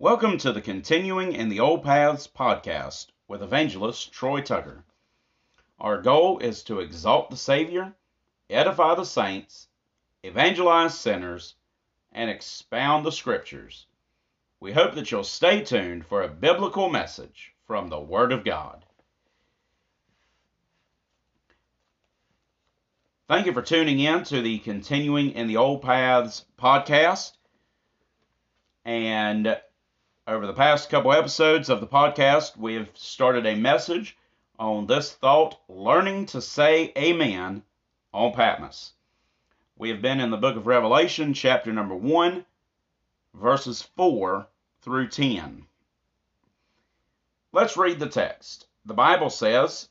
Welcome to the Continuing in the Old Paths podcast with evangelist Troy Tucker. Our goal is to exalt the Savior, edify the saints, evangelize sinners, and expound the Scriptures. We hope that you'll stay tuned for a biblical message from the Word of God. Thank you for tuning in to the Continuing in the Old Paths podcast. And over the past couple episodes of the podcast, we have started a message on this thought learning to say amen on Patmos. We have been in the book of Revelation, chapter number 1, verses 4 through 10. Let's read the text. The Bible says,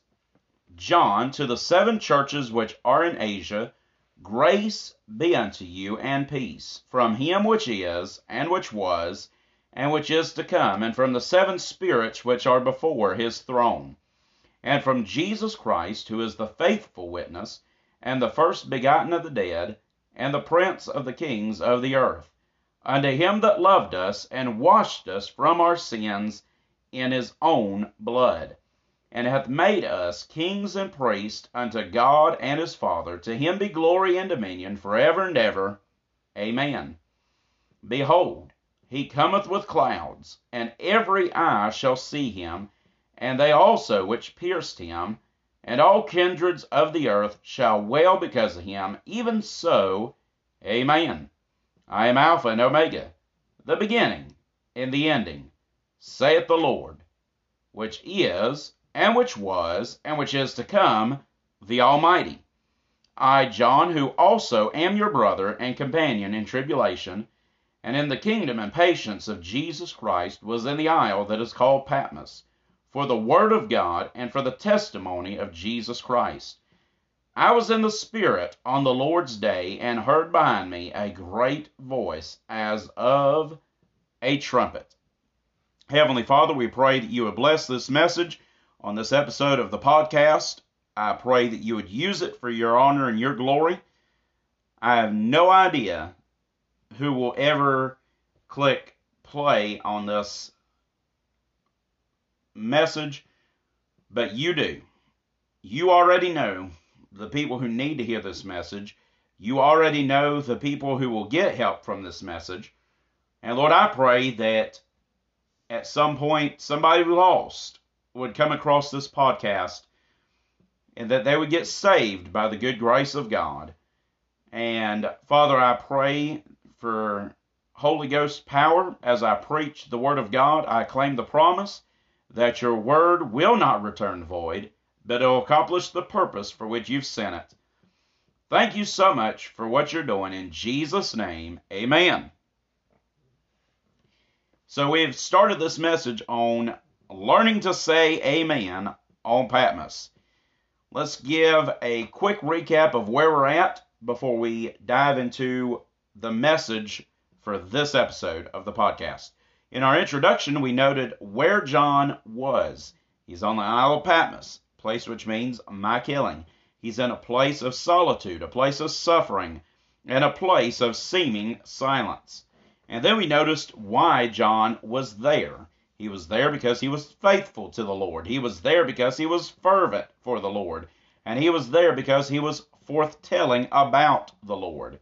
John, to the seven churches which are in Asia, grace be unto you and peace from him which is, and which was, and which is to come, and from the seven spirits which are before his throne, and from Jesus Christ, who is the faithful witness, and the first begotten of the dead, and the prince of the kings of the earth, unto him that loved us and washed us from our sins in his own blood and hath made us kings and priests unto God and his Father. To him be glory and dominion for ever and ever. Amen. Behold, he cometh with clouds, and every eye shall see him, and they also which pierced him, and all kindreds of the earth shall wail because of him. Even so, Amen. I am Alpha and Omega, the beginning and the ending, saith the Lord, which is and which was, and which is to come, the Almighty. I, John, who also am your brother and companion in tribulation, and in the kingdom and patience of Jesus Christ, was in the isle that is called Patmos, for the word of God and for the testimony of Jesus Christ. I was in the Spirit on the Lord's day, and heard behind me a great voice as of a trumpet. Heavenly Father, we pray that you would bless this message on this episode of the podcast. I pray that you would use it for your honor and your glory. I have no idea who will ever click play on this message, but you do. You already know the people who need to hear this message. You already know the people who will get help from this message. And Lord, I pray that at some point somebody lost would come across this podcast and that they would get saved by the good grace of God. And Father, I pray for Holy Ghost power as I preach the Word of God. I claim the promise that your Word will not return void, but it will accomplish the purpose for which you've sent it. Thank you so much for what you're doing. In Jesus' name, amen. So we've started this message on learning to say amen on Patmos. Let's give a quick recap of where we're at before we dive into the message for this episode of the podcast. In our introduction, we noted where John was. He's on the Isle of Patmos, place which means my killing. He's in a place of solitude, a place of suffering, and a place of seeming silence. And then we noticed why John was there. He was there because he was faithful to the Lord. He was there because he was fervent for the Lord. And he was there because he was forthtelling about the Lord.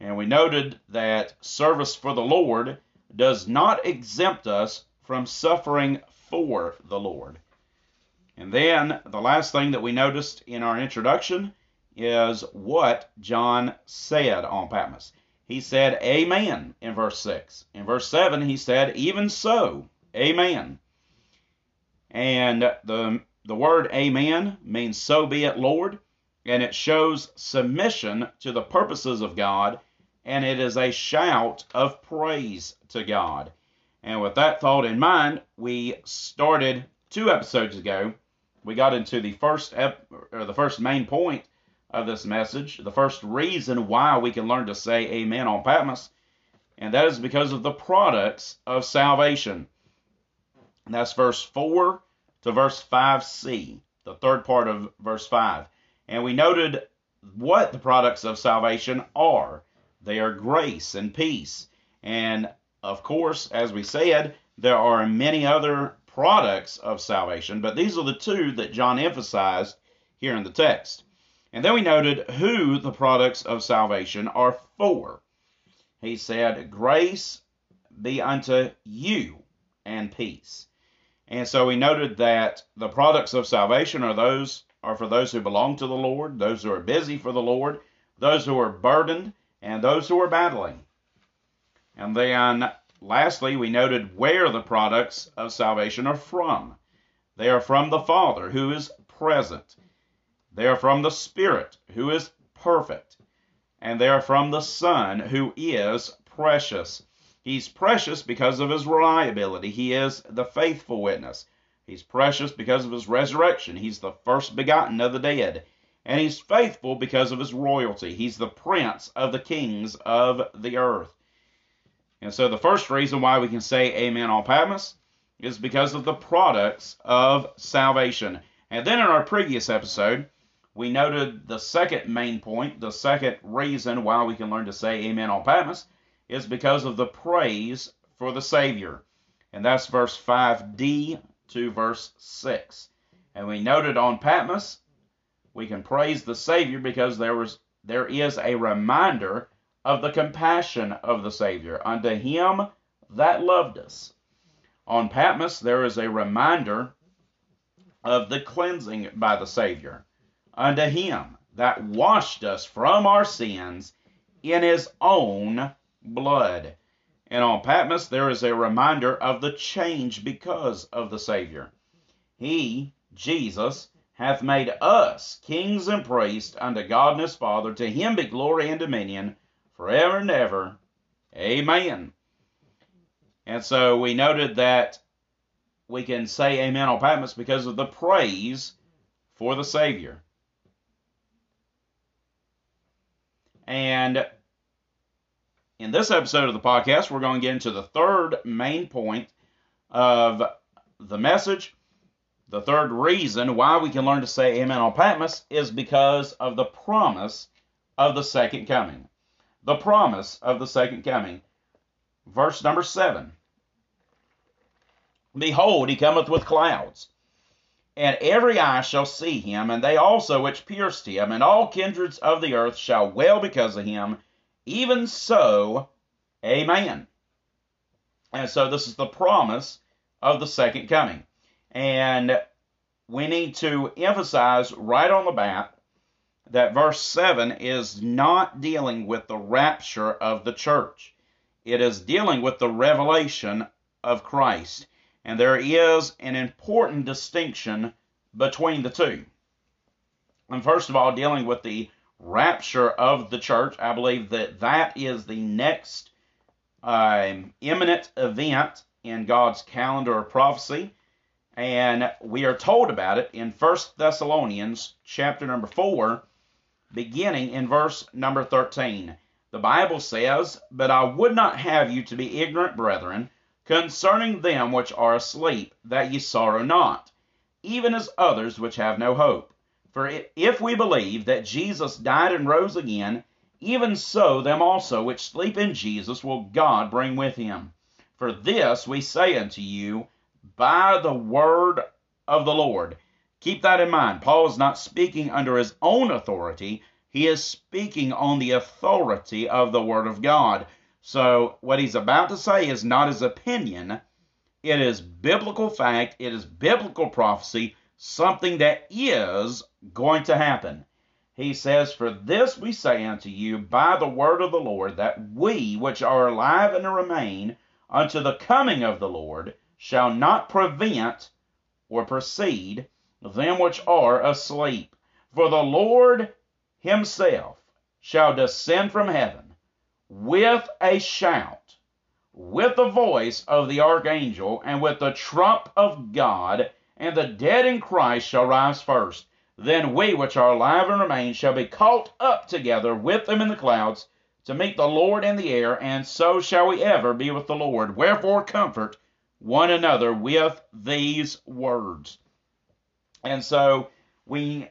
And we noted that service for the Lord does not exempt us from suffering for the Lord. And then the last thing that we noticed in our introduction is what John said on Patmos. He said, Amen in verse 6. In verse 7, he said, Even so. Amen. And the the word amen means so be it, Lord, and it shows submission to the purposes of God, and it is a shout of praise to God. And with that thought in mind, we started two episodes ago. We got into the first ep- or the first main point of this message, the first reason why we can learn to say amen on Patmos, and that is because of the products of salvation. And that's verse 4 to verse 5c, the third part of verse 5. And we noted what the products of salvation are. They are grace and peace. And of course, as we said, there are many other products of salvation, but these are the two that John emphasized here in the text. And then we noted who the products of salvation are for. He said, Grace be unto you and peace. And so we noted that the products of salvation are those are for those who belong to the Lord, those who are busy for the Lord, those who are burdened, and those who are battling. And then lastly, we noted where the products of salvation are from. They are from the Father, who is present. They are from the Spirit, who is perfect. And they are from the Son, who is precious. He's precious because of his reliability. He is the faithful witness. He's precious because of his resurrection. He's the first begotten of the dead. And he's faithful because of his royalty. He's the prince of the kings of the earth. And so the first reason why we can say amen on Patmos is because of the products of salvation. And then in our previous episode, we noted the second main point, the second reason why we can learn to say amen on Patmos is because of the praise for the Savior. And that's verse 5d to verse 6. And we noted on Patmos, we can praise the Savior because there was there is a reminder of the compassion of the Savior unto him that loved us. On Patmos, there is a reminder of the cleansing by the Savior unto him that washed us from our sins in his own blood. And on Patmos, there is a reminder of the change because of the Savior. He, Jesus, hath made us kings and priests unto God and his Father. To him be glory and dominion forever and ever. Amen. And so we noted that we can say amen on Patmos because of the praise for the Savior. And in this episode of the podcast, we're going to get into the third main point of the message. The third reason why we can learn to say amen on Patmos is because of the promise of the second coming. The promise of the second coming. Verse number seven. Behold, he cometh with clouds, and every eye shall see him, and they also which pierced him, and all kindreds of the earth shall wail because of him even so, amen. And so this is the promise of the second coming. And we need to emphasize right on the bat that verse 7 is not dealing with the rapture of the church. It is dealing with the revelation of Christ. And there is an important distinction between the two. And first of all, dealing with the rapture of the church. I believe that that is the next um, imminent event in God's calendar of prophecy. And we are told about it in 1 Thessalonians chapter number 4, beginning in verse number 13. The Bible says, But I would not have you to be ignorant, brethren, concerning them which are asleep, that ye sorrow not, even as others which have no hope. For if we believe that Jesus died and rose again, even so them also which sleep in Jesus will God bring with him. For this we say unto you by the word of the Lord. Keep that in mind. Paul is not speaking under his own authority, he is speaking on the authority of the Word of God. So, what he's about to say is not his opinion, it is biblical fact, it is biblical prophecy, something that is going to happen. He says, For this we say unto you by the word of the Lord, that we which are alive and remain unto the coming of the Lord shall not prevent or precede them which are asleep. For the Lord himself shall descend from heaven with a shout, with the voice of the archangel, and with the trump of God and the dead in Christ shall rise first. Then we which are alive and remain shall be caught up together with them in the clouds to meet the Lord in the air, and so shall we ever be with the Lord. Wherefore comfort one another with these words. And so we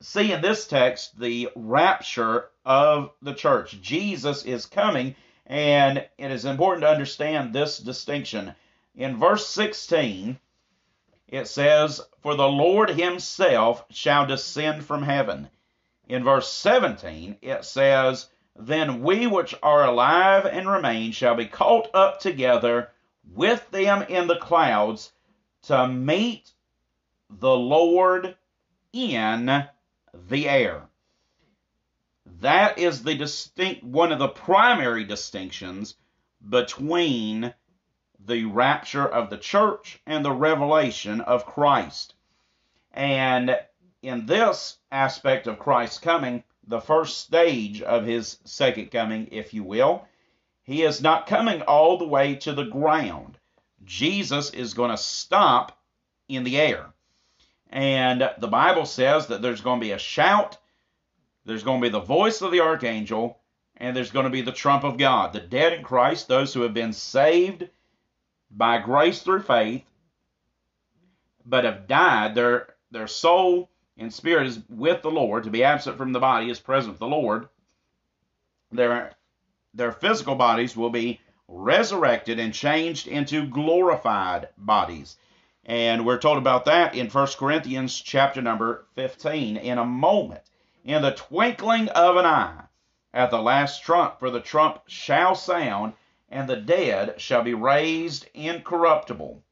see in this text the rapture of the church. Jesus is coming, And it is important to understand this distinction. In verse 16, it says, For the Lord himself shall descend from heaven. In verse 17, it says, Then we which are alive and remain shall be caught up together with them in the clouds to meet the Lord in the air. That is the distinct one of the primary distinctions between the rapture of the church and the revelation of Christ. And in this aspect of Christ's coming, the first stage of his second coming, if you will, he is not coming all the way to the ground. Jesus is going to stop in the air. And the Bible says that there's going to be a shout, there's going to be the voice of the archangel, and there's going to be the trump of God. The dead in Christ, those who have been saved by grace through faith, but have died, their their soul and spirit is with the Lord. To be absent from the body is present with the Lord. Their their physical bodies will be resurrected and changed into glorified bodies. And we're told about that in 1 Corinthians chapter number 15. In a moment, in the twinkling of an eye, at the last trump, for the trump shall sound, and the dead shall be raised incorruptible.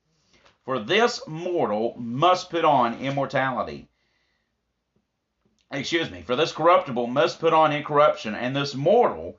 For this mortal must put on immortality. Excuse me, for this corruptible must put on incorruption, and this mortal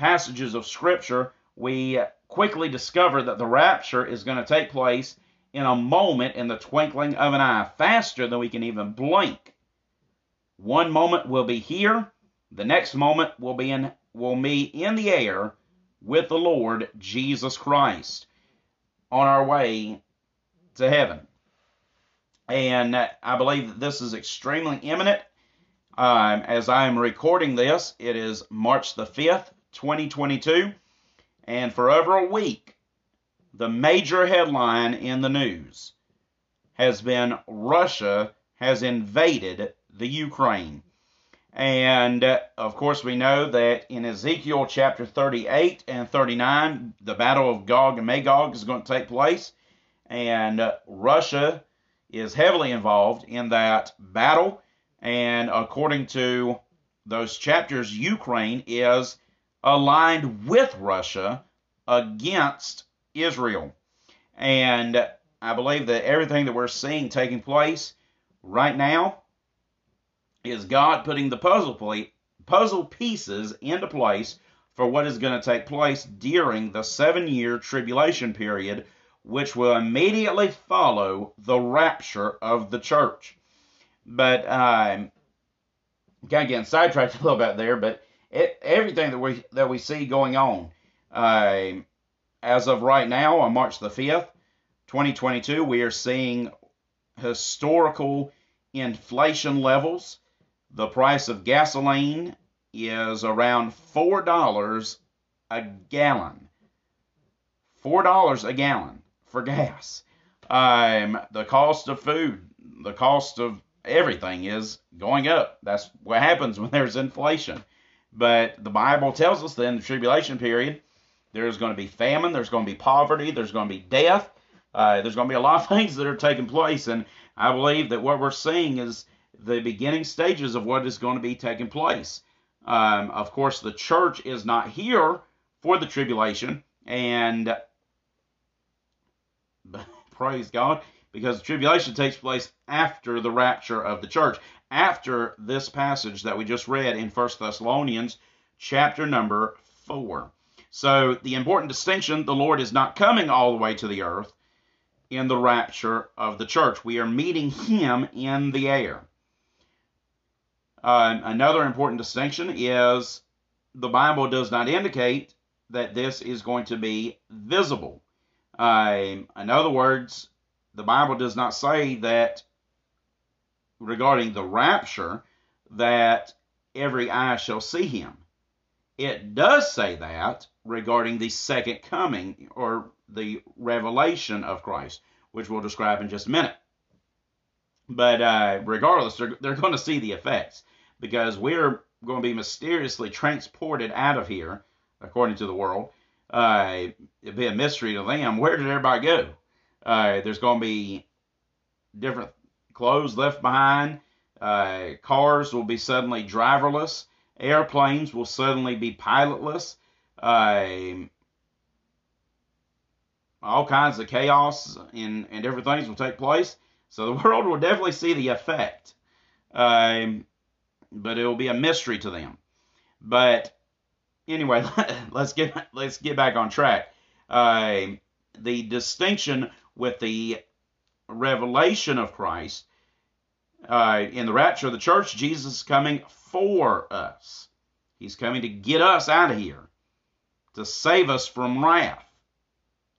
passages of Scripture, we quickly discover that the rapture is going to take place in a moment in the twinkling of an eye, faster than we can even blink. One moment will be here, the next moment will be in will be in the air with the Lord Jesus Christ on our way to heaven. And I believe that this is extremely imminent. Um, as I am recording this, it is March the 5th, 2022. And for over a week, the major headline in the news has been Russia has invaded the Ukraine. And uh, of course, we know that in Ezekiel chapter 38 and 39, the battle of Gog and Magog is going to take place. And uh, Russia is heavily involved in that battle. And according to those chapters, Ukraine is aligned with Russia against Israel. And I believe that everything that we're seeing taking place right now is God putting the puzzle plate, puzzle pieces into place for what is going to take place during the seven year tribulation period, which will immediately follow the rapture of the church. But um, kind of getting sidetracked a little bit there, but it, everything that we that we see going on, uh, as of right now on March the fifth, 2022, we are seeing historical inflation levels the price of gasoline is around $4 a gallon. $4 a gallon for gas. Um, the cost of food, the cost of everything is going up. That's what happens when there's inflation. But the Bible tells us that in the tribulation period, there's going to be famine, there's going to be poverty, there's going to be death, uh, there's going to be a lot of things that are taking place. And I believe that what we're seeing is the beginning stages of what is going to be taking place. Um, of course, the church is not here for the tribulation, and praise God, because the tribulation takes place after the rapture of the church, after this passage that we just read in First Thessalonians chapter number 4. So, the important distinction the Lord is not coming all the way to the earth in the rapture of the church. We are meeting Him in the air. Uh, another important distinction is the Bible does not indicate that this is going to be visible. Uh, in other words, the Bible does not say that regarding the rapture that every eye shall see him. It does say that regarding the second coming or the revelation of Christ, which we'll describe in just a minute. But uh, regardless, they're, they're going to see the effects because we're going to be mysteriously transported out of here, according to the world. Uh, it'd be a mystery to them. Where did everybody go? Uh, there's going to be different clothes left behind. Uh, cars will be suddenly driverless. Airplanes will suddenly be pilotless. Uh, all kinds of chaos and, and different things will take place. So the world will definitely see the effect. Um, but it will be a mystery to them. But anyway, let's get let's get back on track. Uh, the distinction with the revelation of Christ uh, in the rapture of the church, Jesus is coming for us. He's coming to get us out of here, to save us from wrath.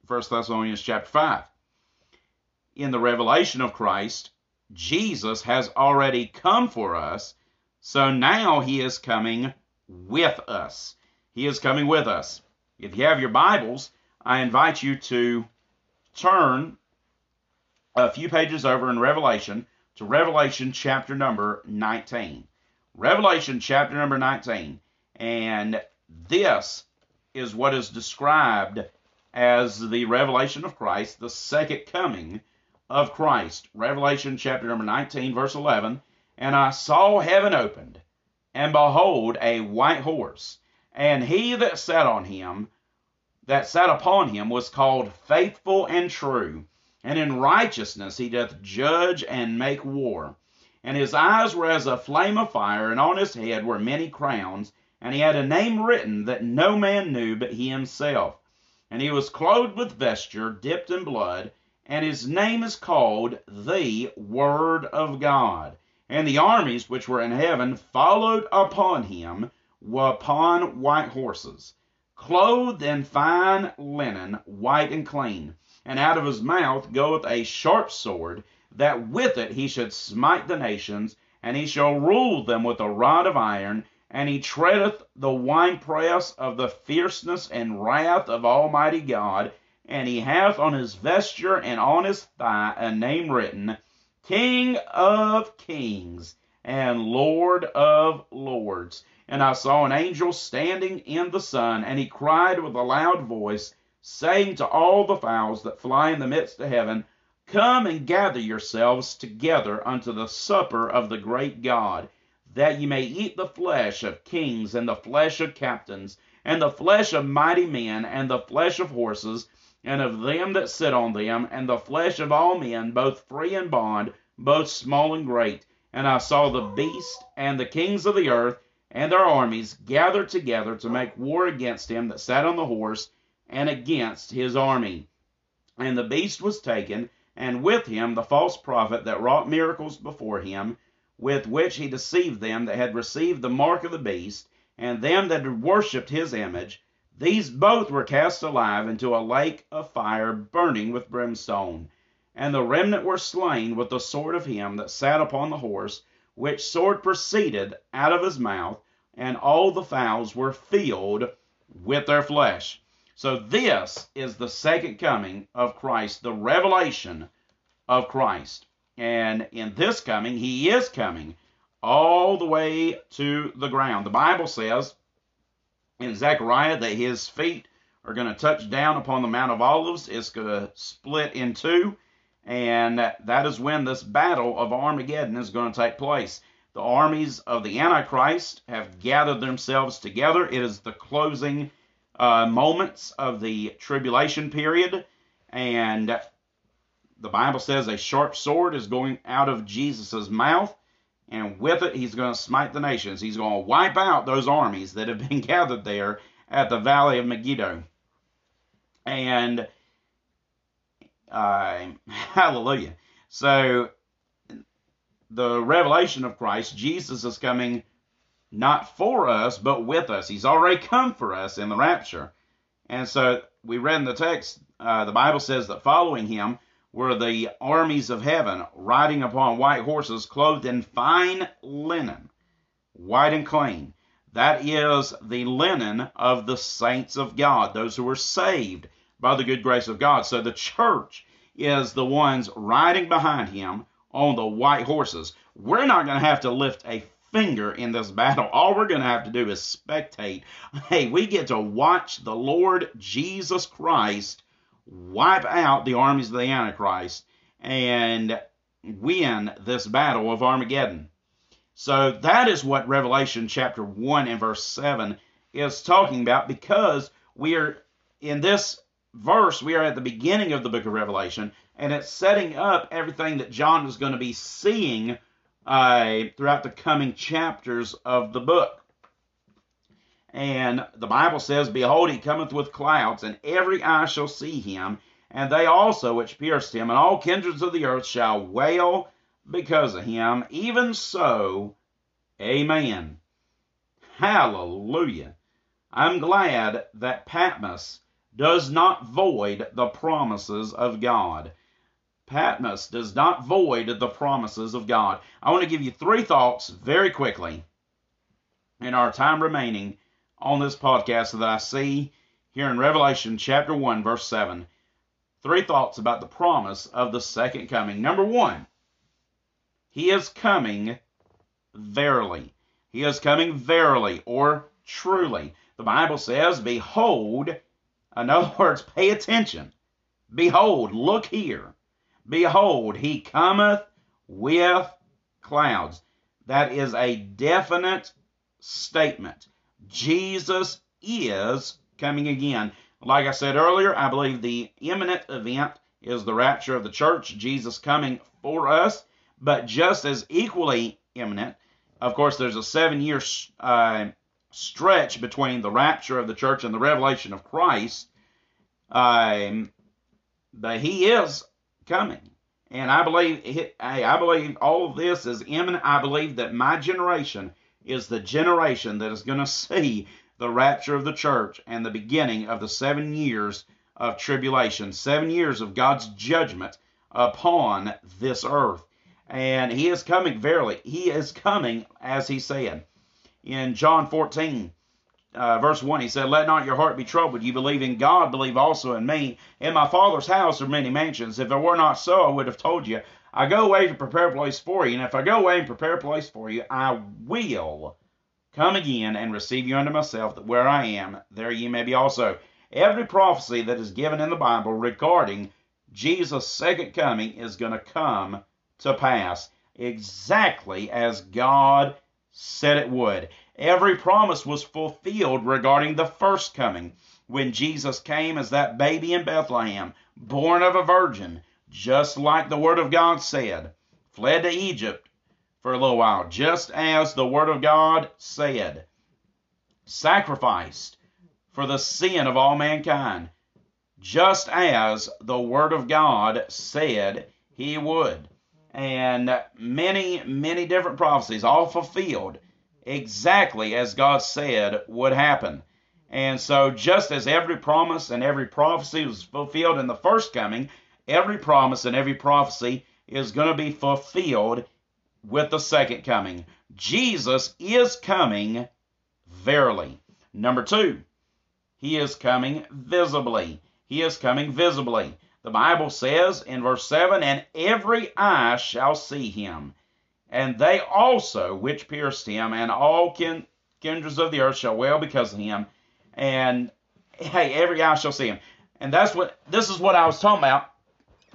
1 Thessalonians chapter 5. In the revelation of Christ, Jesus has already come for us, so now he is coming with us. He is coming with us. If you have your Bibles, I invite you to turn a few pages over in Revelation to Revelation chapter number 19. Revelation chapter number 19. And this is what is described as the revelation of Christ, the second coming of Christ. Revelation chapter number 19, verse 11. And I saw heaven opened, and behold, a white horse, and he that sat on him, that sat upon him, was called faithful and true and in righteousness he doth judge and make war. And his eyes were as a flame of fire, and on his head were many crowns, and he had a name written that no man knew but he himself. And he was clothed with vesture dipped in blood, and his name is called the Word of God. And the armies which were in heaven followed upon him upon white horses, clothed in fine linen, white and clean and out of his mouth goeth a sharp sword, that with it he should smite the nations, and he shall rule them with a rod of iron, and he treadeth the winepress of the fierceness and wrath of Almighty God, and he hath on his vesture and on his thigh a name written, King of Kings and Lord of Lords. And I saw an angel standing in the sun, and he cried with a loud voice, saying to all the fowls that fly in the midst of heaven, Come and gather yourselves together unto the supper of the great God, that ye may eat the flesh of kings, and the flesh of captains, and the flesh of mighty men, and the flesh of horses, and of them that sit on them, and the flesh of all men, both free and bond, both small and great. And I saw the beast and the kings of the earth and their armies gathered together to make war against him that sat on the horse and against his army. And the beast was taken, and with him the false prophet that wrought miracles before him, with which he deceived them that had received the mark of the beast, and them that had worshipped his image. These both were cast alive into a lake of fire burning with brimstone. And the remnant were slain with the sword of him that sat upon the horse, which sword proceeded out of his mouth, and all the fowls were filled with their flesh. So this is the second coming of Christ, the revelation of Christ. And in this coming, he is coming all the way to the ground. The Bible says in Zechariah that his feet are going to touch down upon the Mount of Olives. It's going to split in two. And that is when this battle of Armageddon is going to take place. The armies of the Antichrist have gathered themselves together. It is the closing uh, moments of the tribulation period. And the Bible says a sharp sword is going out of Jesus' mouth, and with it, he's going to smite the nations. He's going to wipe out those armies that have been gathered there at the valley of Megiddo. And uh, hallelujah. So, the revelation of Christ, Jesus is coming not for us, but with us. He's already come for us in the rapture. And so we read in the text, uh, the Bible says that following him were the armies of heaven riding upon white horses, clothed in fine linen, white and clean. That is the linen of the saints of God, those who were saved by the good grace of God. So the church is the ones riding behind him on the white horses. We're not going to have to lift a finger in this battle. All we're going to have to do is spectate. Hey, we get to watch the Lord Jesus Christ wipe out the armies of the Antichrist and win this battle of Armageddon. So that is what Revelation chapter 1 and verse 7 is talking about because we are in this verse, we are at the beginning of the book of Revelation, and it's setting up everything that John is going to be seeing uh, throughout the coming chapters of the book. And the Bible says, Behold, he cometh with clouds, and every eye shall see him, and they also which pierced him, and all kindreds of the earth shall wail because of him. Even so, amen. Hallelujah. I'm glad that Patmos does not void the promises of God. Patmos does not void the promises of God. I want to give you three thoughts very quickly in our time remaining on this podcast that I see here in Revelation chapter 1, verse 7. Three thoughts about the promise of the second coming. Number one, he is coming verily. He is coming verily or truly. The Bible says, Behold, in other words, pay attention. Behold, look here. Behold, he cometh with clouds. That is a definite statement. Jesus is coming again. Like I said earlier, I believe the imminent event is the rapture of the church, Jesus coming for us. But just as equally imminent, of course, there's a seven year uh, stretch between the rapture of the church and the revelation of Christ. Um, but he is coming. And I believe, hey, I believe all of this is imminent. I believe that my generation is the generation that is going to see the rapture of the church and the beginning of the seven years of tribulation, seven years of God's judgment upon this earth. And he is coming verily. He is coming, as he said in John 14 uh, verse 1, he said, Let not your heart be troubled. You believe in God, believe also in me. In my Father's house are many mansions. If it were not so, I would have told you. I go away to prepare a place for you. And if I go away and prepare a place for you, I will come again and receive you unto myself, that where I am, there ye may be also. Every prophecy that is given in the Bible regarding Jesus' second coming is going to come to pass exactly as God said it would. Every promise was fulfilled regarding the first coming when Jesus came as that baby in Bethlehem, born of a virgin, just like the Word of God said, fled to Egypt for a little while, just as the Word of God said, sacrificed for the sin of all mankind, just as the Word of God said he would. And many, many different prophecies, all fulfilled exactly as God said would happen. And so, just as every promise and every prophecy was fulfilled in the first coming, every promise and every prophecy is going to be fulfilled with the second coming. Jesus is coming verily. Number two, he is coming visibly. He is coming visibly. The Bible says in verse 7 And every eye shall see him, and they also which pierced him, and all kin- kindreds of the earth shall wail because of him. And hey, every eye shall see him. And that's what this is what I was talking about,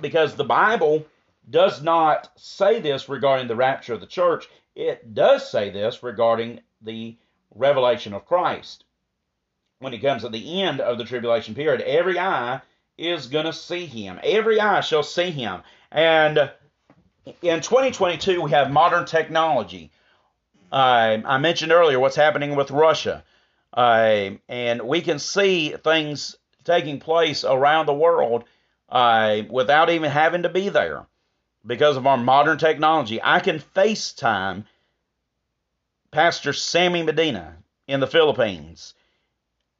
because the Bible does not say this regarding the rapture of the church. It does say this regarding the revelation of Christ. When he comes at the end of the tribulation period, every eye is going to see him. Every eye shall see him. And in 2022, we have modern technology. Uh, I mentioned earlier what's happening with Russia. Uh, and we can see things taking place around the world uh, without even having to be there because of our modern technology. I can FaceTime Pastor Sammy Medina in the Philippines.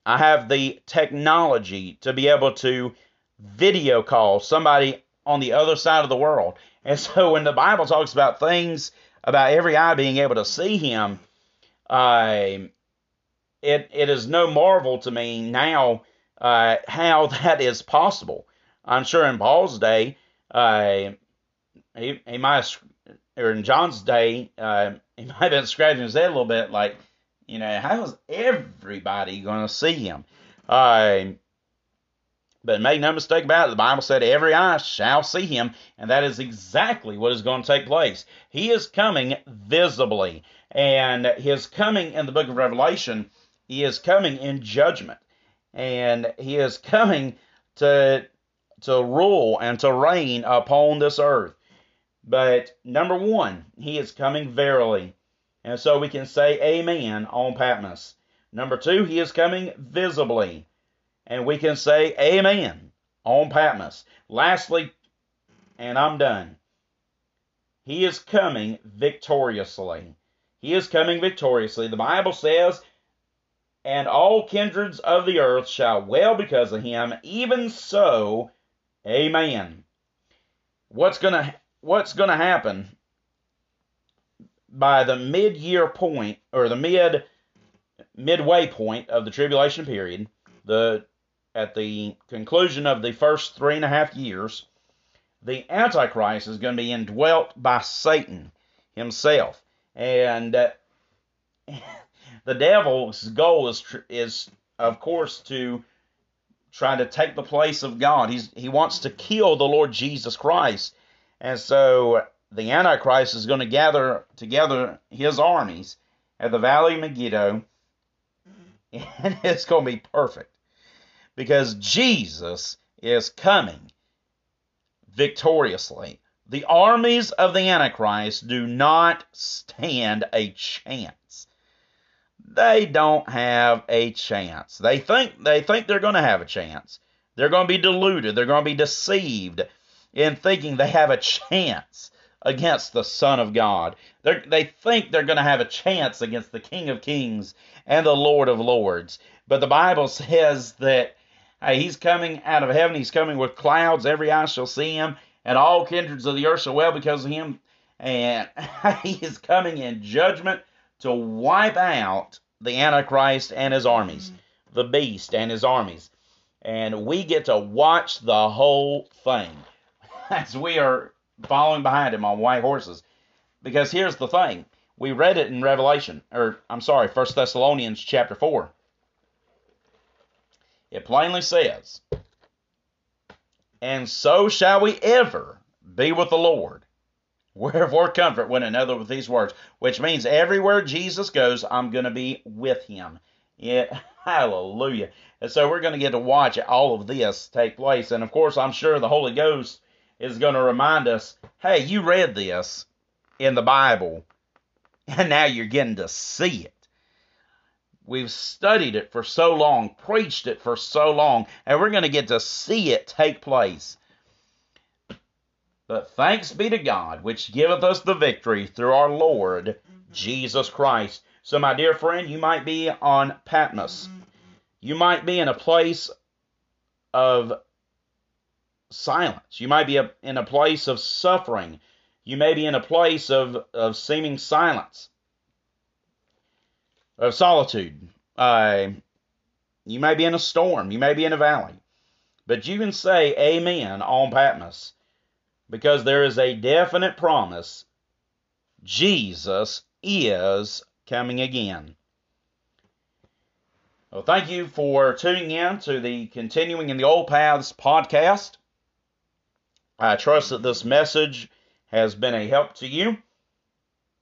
I have the technology to be able to video call somebody on the other side of the world. And so when the Bible talks about things about every eye being able to see him, uh, it it is no marvel to me now uh, how that is possible. I'm sure in Paul's day, uh, he, he might have, or in John's day, uh, he might have been scratching his head a little bit, like, you know, how is everybody going to see him? Uh, but make no mistake about it, the Bible said every eye shall see him, and that is exactly what is going to take place. He is coming visibly, and his coming in the book of Revelation, he is coming in judgment, and he is coming to to rule and to reign upon this earth. But number one, he is coming verily. And so we can say amen on Patmos. Number two, he is coming visibly. And we can say amen on Patmos. Lastly, and I'm done. He is coming victoriously. He is coming victoriously. The Bible says, and all kindreds of the earth shall wail because of him. Even so, amen. What's going to what's to happen by the mid-year point or the mid midway point of the tribulation period, the at the conclusion of the first three and a half years, the Antichrist is going to be indwelt by Satan himself, and uh, the devil's goal is is of course to try to take the place of God. He's he wants to kill the Lord Jesus Christ. And so the Antichrist is going to gather together his armies at the Valley of Megiddo, and it's going to be perfect because Jesus is coming victoriously. The armies of the Antichrist do not stand a chance. They don't have a chance. They think they think they're going to have a chance. They're going to be deluded. They're going to be deceived in thinking they have a chance against the Son of God. They're, they think they're going to have a chance against the King of Kings and the Lord of Lords. But the Bible says that hey, he's coming out of heaven. He's coming with clouds. Every eye shall see him, and all kindreds of the earth shall well because of him. And he is coming in judgment to wipe out the Antichrist and his armies, mm-hmm. the beast and his armies. And we get to watch the whole thing. as we are following behind him on white horses. Because here's the thing. We read it in Revelation, or I'm sorry, First Thessalonians chapter 4. It plainly says, And so shall we ever be with the Lord. Wherefore comfort one another with these words, which means everywhere Jesus goes, I'm going to be with him. Yeah, hallelujah. And so we're going to get to watch all of this take place. And of course, I'm sure the Holy Ghost is going to remind us hey, you read this in the Bible, and now you're getting to see it. We've studied it for so long, preached it for so long, and we're going to get to see it take place. But thanks be to God, which giveth us the victory through our Lord Jesus Christ. So, my dear friend, you might be on Patmos. You might be in a place of silence. You might be in a place of suffering. You may be in a place of, of seeming silence, of solitude. Uh, you may be in a storm. You may be in a valley. But you can say amen on Patmos because there is a definite promise Jesus is coming again. Well, thank you for tuning in to the Continuing in the Old Paths podcast. I trust that this message has been a help to you.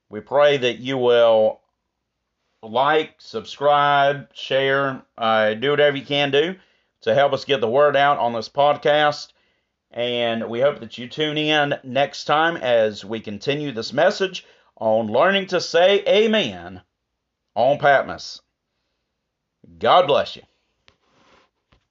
We pray that you will like, subscribe, share, uh, do whatever you can do to help us get the word out on this podcast. And we hope that you tune in next time as we continue this message on learning to say amen on Patmos. God bless you.